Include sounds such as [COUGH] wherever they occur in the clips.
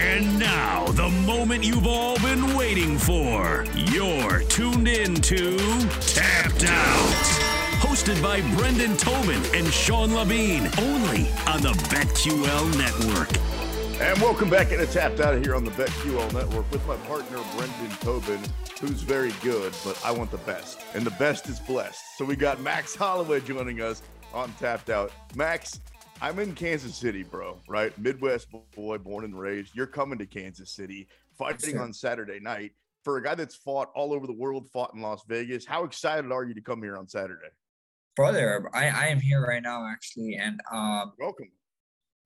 And now, the moment you've all been waiting for. You're tuned in to Tapped Out. Hosted by Brendan Tobin and Sean Levine, only on the BetQL Network. And welcome back into Tapped Out here on the BetQL Network with my partner Brendan Tobin, who's very good, but I want the best. And the best is blessed. So we got Max Holloway joining us on Tapped Out. Max, I'm in Kansas City, bro, right? Midwest boy, born and raised. You're coming to Kansas City, fighting Sure. on Saturday night. For a guy that's fought all over the world, fought in Las Vegas, how excited are you to come here on Saturday? brother i i am here right now actually and um Welcome.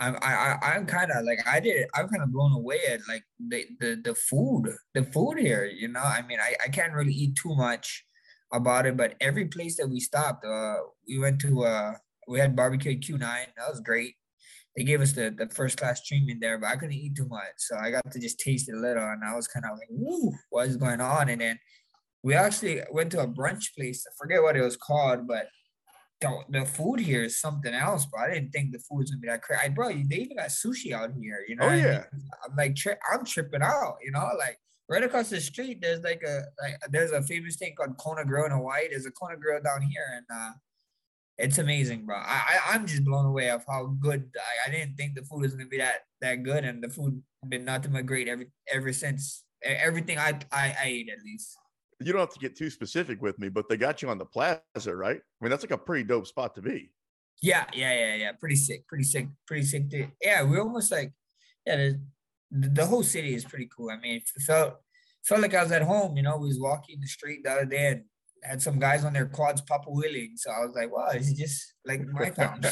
i'm i, I i'm kind of like i did i'm kind of blown away at like the, the the food the food here you know i mean i i can't really eat too much about it but every place that we stopped uh we went to uh we had barbecue q9 that was great they gave us the, the first class treatment there, but I couldn't eat too much. So I got to just taste it a little and I was kind of like, woo, what is going on? And then we actually went to a brunch place. I forget what it was called, but the, the food here is something else, bro. I didn't think the food was gonna be that crazy. Bro, they even got sushi out here, you know. Oh, what I mean? yeah. I'm like, tri- I'm tripping out, you know, like right across the street, there's like a like there's a famous thing called Kona Grill in Hawaii. There's a Kona Grill down here, and uh it's amazing, bro. I, I I'm just blown away of how good. I, I didn't think the food was gonna be that that good, and the food been nothing but great ever ever since. Everything I I, I ate at least. You don't have to get too specific with me, but they got you on the plaza, right? I mean, that's like a pretty dope spot to be. Yeah, yeah, yeah, yeah. Pretty sick, pretty sick, pretty sick. To, yeah, we're almost like, yeah, the, the whole city is pretty cool. I mean, it felt felt like I was at home. You know, we was walking the street the other day and had some guys on their quads papa wheeling. So I was like, wow, this is just like my [LAUGHS] town.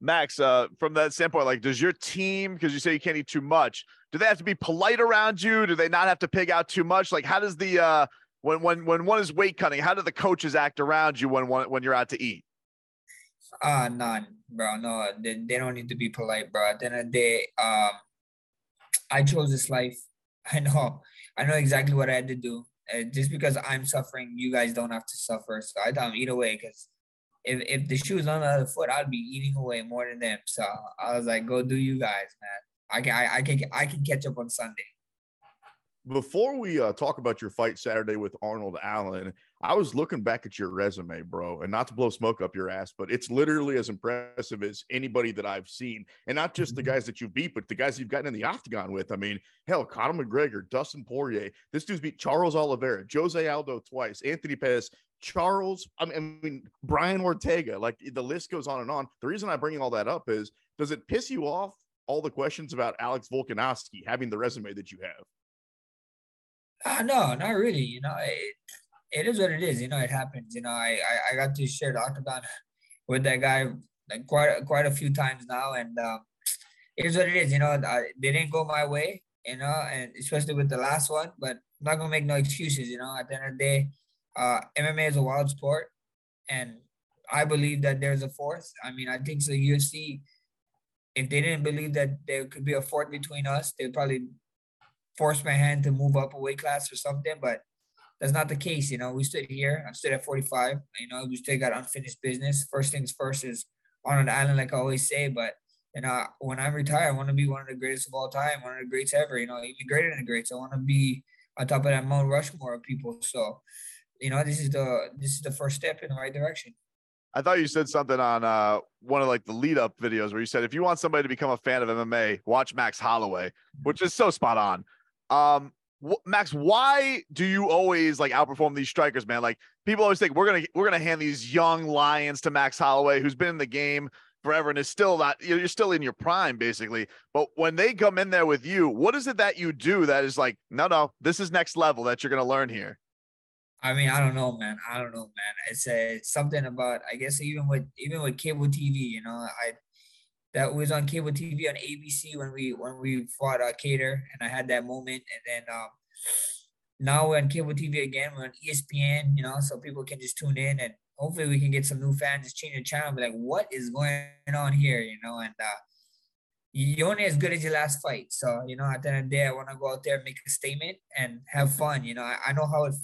Max, uh, from that standpoint, like, does your team, because you say you can't eat too much, do they have to be polite around you? Do they not have to pig out too much? Like, how does the uh, when when when one is weight cutting, how do the coaches act around you when when when you're out to eat? Uh none, bro. No, they, they don't need to be polite, bro. At the end of the day, um, I chose this life. [LAUGHS] I know, I know exactly what I had to do. Uh, just because I'm suffering, you guys don't have to suffer. So I don't eat away because if if the shoe shoes on the other foot, I'd be eating away more than them. So I was like, go do you guys, man. I can I, I can I can catch up on Sunday. Before we uh, talk about your fight Saturday with Arnold Allen, I was looking back at your resume, bro, and not to blow smoke up your ass, but it's literally as impressive as anybody that I've seen, and not just the guys that you beat, but the guys you've gotten in the octagon with. I mean, hell, Conor McGregor, Dustin Poirier, this dude's beat Charles Oliveira, Jose Aldo twice, Anthony Pettis, Charles, I mean, I mean, Brian Ortega. Like the list goes on and on. The reason I'm bringing all that up is, does it piss you off all the questions about Alex Volkanovski having the resume that you have? Uh, no, not really. You know, it, it is what it is. You know, it happens. You know, I I, I got to share the octagon with that guy like quite quite a few times now, and um, it is what it is. You know, I, they didn't go my way. You know, and especially with the last one, but I'm not gonna make no excuses. You know, at the end of the day, uh, MMA is a wild sport, and I believe that there's a fourth. I mean, I think the UFC. If they didn't believe that there could be a fourth between us, they'd probably force my hand to move up a weight class or something, but that's not the case. You know, we stood here. I stood at 45. You know, we still got unfinished business. First things first is on an island, like I always say. But you know, when I retire, I want to be one of the greatest of all time, one of the greats ever. You know, even greater than the greats. I want to be on top of that Mount Rushmore of people. So, you know, this is the this is the first step in the right direction. I thought you said something on uh, one of like the lead up videos where you said if you want somebody to become a fan of MMA, watch Max Holloway, which is so spot on. Um, Max, why do you always like outperform these strikers, man? Like people always think we're gonna we're gonna hand these young lions to Max Holloway, who's been in the game forever and is still not you're still in your prime basically. But when they come in there with you, what is it that you do that is like, no, no, this is next level that you're gonna learn here? I mean, I don't know, man. I don't know, man. It's, a, it's something about I guess even with even with cable TV, you know, I that was on cable TV on ABC when we when we fought uh, Kattar, and I had that moment, and then um, now we're on cable TV again. We're on ESPN, you know, so people can just tune in, and hopefully we can get some new fans, just change the channel, be like, what is going on here, you know, and uh, you're only as good as your last fight. So you know, at the end of the day, I want to go out there, make a statement, and have fun. You know, I, I know how it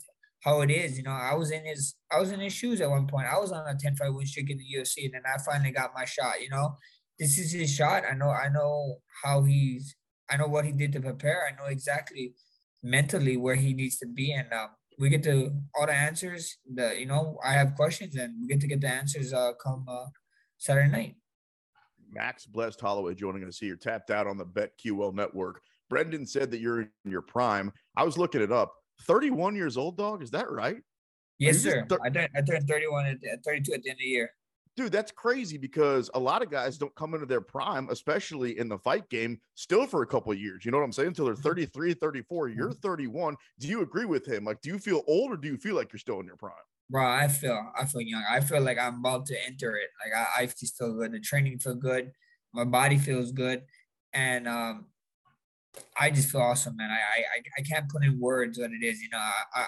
how it is. You know, I was in his I was in his shoes at one point. I was on a 10 fight win streak in the UFC, and then I finally got my shot. You know, this is his shot. I know I know how he's I know what he did to prepare. I know exactly mentally where he needs to be and um, we get to all the answers the you know I have questions and we get to get the answers uh come uh, Saturday night. Max Blessed Holloway joining us here, tapped out on the BetQL network. Brendan said that you're in your prime. I was looking it up. 31 years old, dog. Is that right? Yes, sir. Th- I, turned, I turned 31 at 32 at the end of the year dude, that's crazy because a lot of guys don't come into their prime, especially in the fight game, still for a couple of years. You know what I'm saying? Until they're mm-hmm. 33, 34. You're mm-hmm. 31. Do you agree with him? Like, do you feel old or do you feel like you're still in your prime? Bro, I feel I feel young. I feel like I'm about to enter it. Like I, I feel good. The training feel good. My body feels good. And um I just feel awesome, man. I I I can't put in words what it is. You know, I, I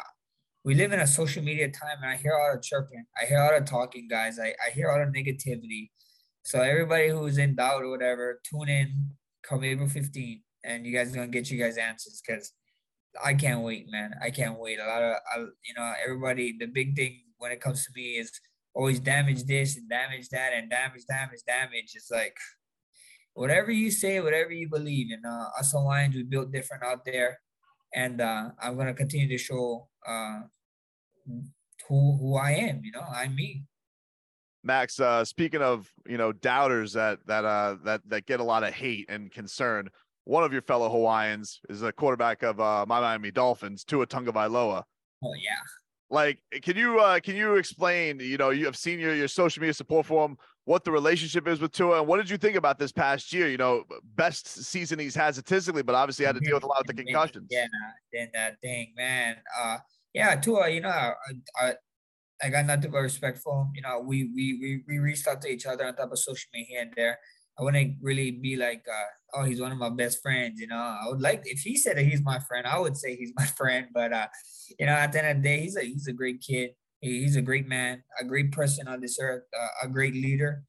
we live in a social media time and I hear all the chirping. I hear all the talking, guys. I, I hear all the negativity. So everybody who's in doubt or whatever, tune in come April 15th and you guys gonna get you guys answers because I can't wait, man. I can't wait. A lot of I, you know, everybody the big thing when it comes to me is always damage this and damage that and damage, damage, damage. It's like whatever you say, whatever you believe, you know, us Lions, we built different out there and uh, I'm gonna continue to show uh, who who I am. You know, I'm me. Max, uh, speaking of you know doubters that that uh that that get a lot of hate and concern, one of your fellow Hawaiians is a quarterback of uh, my Miami Dolphins, Tua Tagovailoa. Oh yeah. Like, can you uh, can you explain? You know, you have seen your your social media support for him what the relationship is with Tua, and what did you think about this past year? You know, best season he's had statistically, but obviously had to deal with a lot of the concussions. Yeah, then that thing, man. Uh, yeah, Tua. You know, I, I, I got nothing but respect for him. You know, we we we we reached out to each other on top of social media here and there. I wouldn't really be like, uh, oh, he's one of my best friends. You know, I would like if he said that he's my friend, I would say he's [LAUGHS] my friend. But uh, you know, at the end of the day, he's a he's a great kid he's a great man, a great person on this earth, uh, a great leader.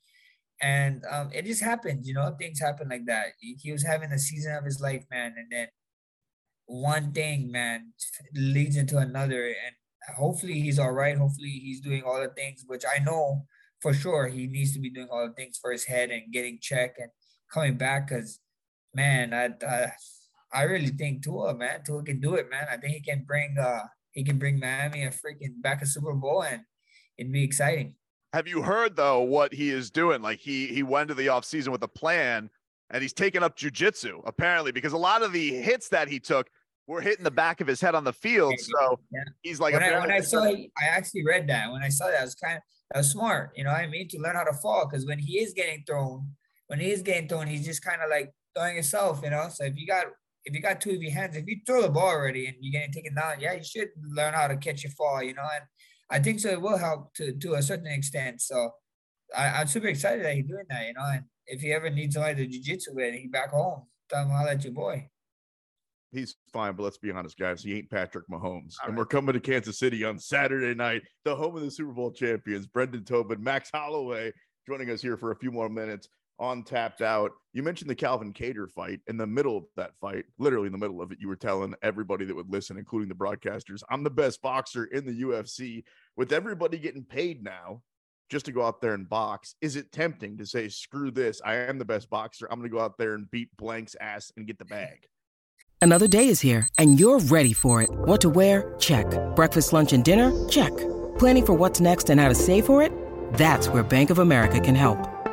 And um, it just happened, you know, things happen like that. He, he was having a season of his life, man. And then one thing, man, leads into another. And hopefully he's all right. Hopefully he's doing all the things, which I know for sure he needs to be doing all the things for his head and getting checked and coming back. Cause man, I, uh, I really think Tua, man, Tua can do it, man. I think he can bring uh he can bring Miami a freaking back a Super Bowl and it'd be exciting. Have you heard though what he is doing? Like he he went to the offseason with a plan and he's taken up jujitsu apparently because a lot of the hits that he took were hitting the back of his head on the field. So yeah. he's like, when I, when I saw, I actually read that. When I saw that, I was kind of, that was smart. You know I mean? To learn how to fall. Cause when he is getting thrown, when he is getting thrown, he's just kind of like throwing himself, you know? So if you got if you got two of your hands, if you throw the ball already and you're getting taken down, yeah, you should learn how to catch your fall, you know. And I think so it will help to to a certain extent. So I, am super excited that he's doing that, you know. And if he ever needs somebody to jiu-jitsu with, he back home. Tell him I'll let your boy. He's fine, but let's be honest, guys. He ain't Patrick Mahomes. All and right. we're coming to Kansas City on Saturday night, the home of the Super Bowl champions, Brendan Tobin, Max Holloway, joining us here for a few more minutes on tapped out. You mentioned the Calvin Kattar fight. In the middle of that fight, literally in the middle of it, you were telling everybody that would listen, including the broadcasters, I'm the best boxer in the UFC. With everybody getting paid now just to go out there and box, is it tempting to say, screw this? I am the best boxer. I'm going to go out there and beat Blank's ass and get the bag. Another day is here and you're ready for it. What to wear? Check. Breakfast, lunch, and dinner? Check. Planning for what's next and how to save for it? That's where Bank of America can help.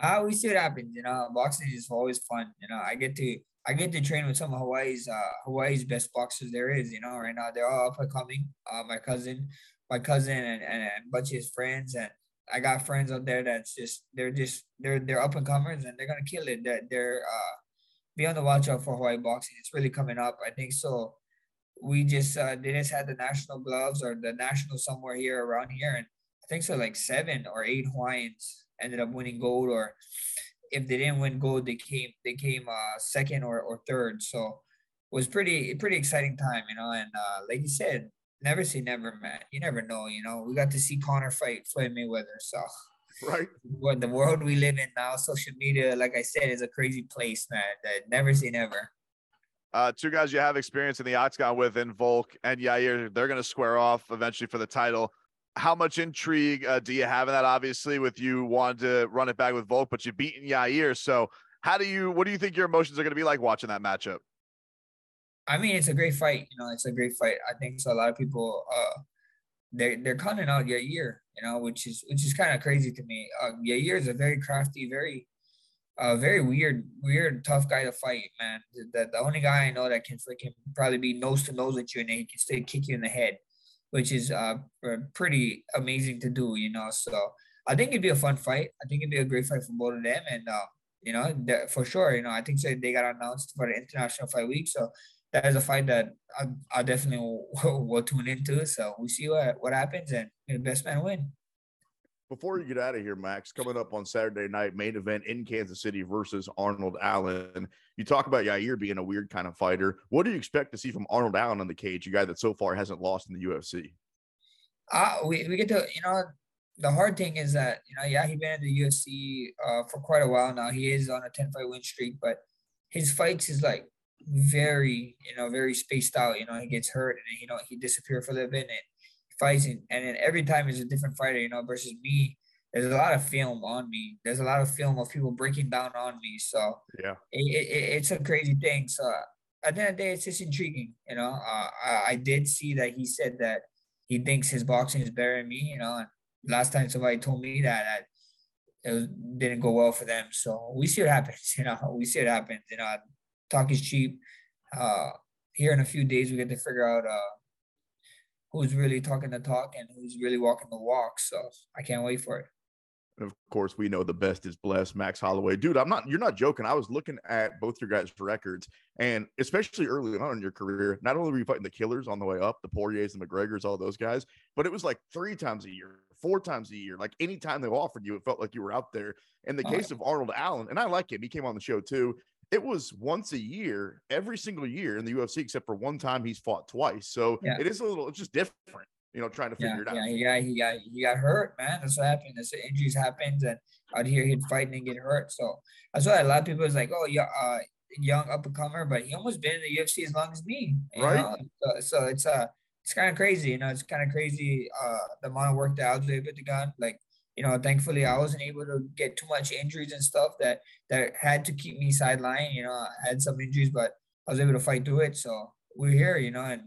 Uh, we see what happens. You know, boxing is always fun. You know, I get to I get to train with some of Hawaii's uh Hawaii's best boxers there is. You know, right now they're all up and coming. Uh, my cousin, my cousin, and, and, and a bunch of his friends, and I got friends out there that's just they're just they're they're up and comers and they're gonna kill it. That they're, uh be on the watch out for Hawaii boxing. It's really coming up. I think so. We just uh they just had the national gloves or the national somewhere here around here, and I think so like seven or eight Hawaiians ended up winning gold, or if they didn't win gold, they came they came uh, second or, or third. So it was pretty pretty exciting time, you know. And uh, like you said, never say never, man. You never know, you know. We got to see Conor fight Floyd Mayweather, so right. [LAUGHS] What the world we live in now, social media, like I said, is a crazy place, man. That never say never. Uh, two guys you have experience in the octagon with, in Volk and Yair, they're going to square off eventually for the title how much intrigue uh, do you have in that? Obviously, with you wanting to run it back with Volk, but you've beaten Yair. So, how do you? What do you think your emotions are going to be like watching that matchup? I mean, it's a great fight. You know, it's a great fight. I think so. A lot of people, uh, they're they're counting out Yair. You know, which is which is kind of crazy to me. Uh, Yair is a very crafty, very, uh, very weird, weird, tough guy to fight. Man, the, the only guy I know that can freaking probably be nose to nose with you and he can still kick you in the head which is uh pretty amazing to do, you know. So I think it'd be a fun fight. I think it'd be a great fight for both of them, and uh, you know, for sure, you know, I think so. They got announced for the International Fight Week, so that is a fight that I, I definitely will, [LAUGHS] will, tune into. So we see what what happens, and the best man win. Before you get out of here, Max, coming up on Saturday night, main event in Kansas City versus Arnold Allen. You talk about Yair being a weird kind of fighter. What do you expect to see from Arnold Allen in the cage, a guy that so far hasn't lost in the UFC? Uh, we, we get to, you know, the hard thing is that, you know, yeah, he's been in the UFC uh, for quite a while now. He is on a 10 fight win streak, but his fights is like very, you know, very spaced out. You know, he gets hurt and, you know, he disappears for a little bit and fights and, and then every time is a different fighter, you know, versus me. There's a lot of film on me. There's a lot of film of people breaking down on me. So yeah, it, it, it's a crazy thing. So at the end of the day, it's just intriguing. You know, uh, I, I did see that he said that he thinks his boxing is better than me. You know, and last time somebody told me that, that it was, didn't go well for them. So we see what happens. [LAUGHS] You know, we see what happens. You know, talk is cheap. Uh, here in a few days, we get to figure out uh, who's really talking the talk and who's really walking the walk. So I can't wait for it. And of course, we know the best is blessed, Max Holloway. Dude, I'm not, you're not joking. I was looking at both your guys' records, and especially early on in your career, not only were you fighting the killers on the way up, the Poiriers and McGregors, all those guys, but it was like three times a year, four times a year. Like anytime they offered you, it felt like you were out there. In the oh, case of Arnold Allen, and I like him, he came on the show too it was once a year, every single year in the UFC, except for one time he's fought twice. So yeah. it is a little, it's just different, you know, trying to figure yeah, it out. Yeah, he got, he got, he got hurt, man. That's what happened. That's what injuries happens, and out here he'd fight and get hurt. So that's why a lot of people is like, oh, yeah, uh, young up and comer, but he almost been in the UFC as long as me, right? So, so, it's uh, it's kind of crazy, you know. It's kind of crazy uh the amount of work that I was able to get. Like you know, thankfully I wasn't able to get too much injuries and stuff that that had to keep me sidelined. You know, I had some injuries, but I was able to fight through it. So we're here, you know, and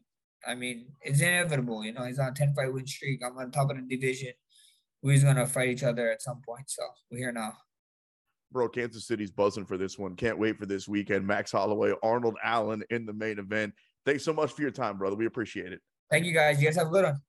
I mean it's inevitable. You know, he's on a 10 fight win streak. I'm on top of the division. who's gonna fight each other at some point. So we're here now. Bro, Kansas City's buzzing for this one. Can't wait for this weekend. Max Holloway, Arnold Allen in the main event. Thanks so much for your time, brother. We appreciate it. Thank you guys. You guys have a good one.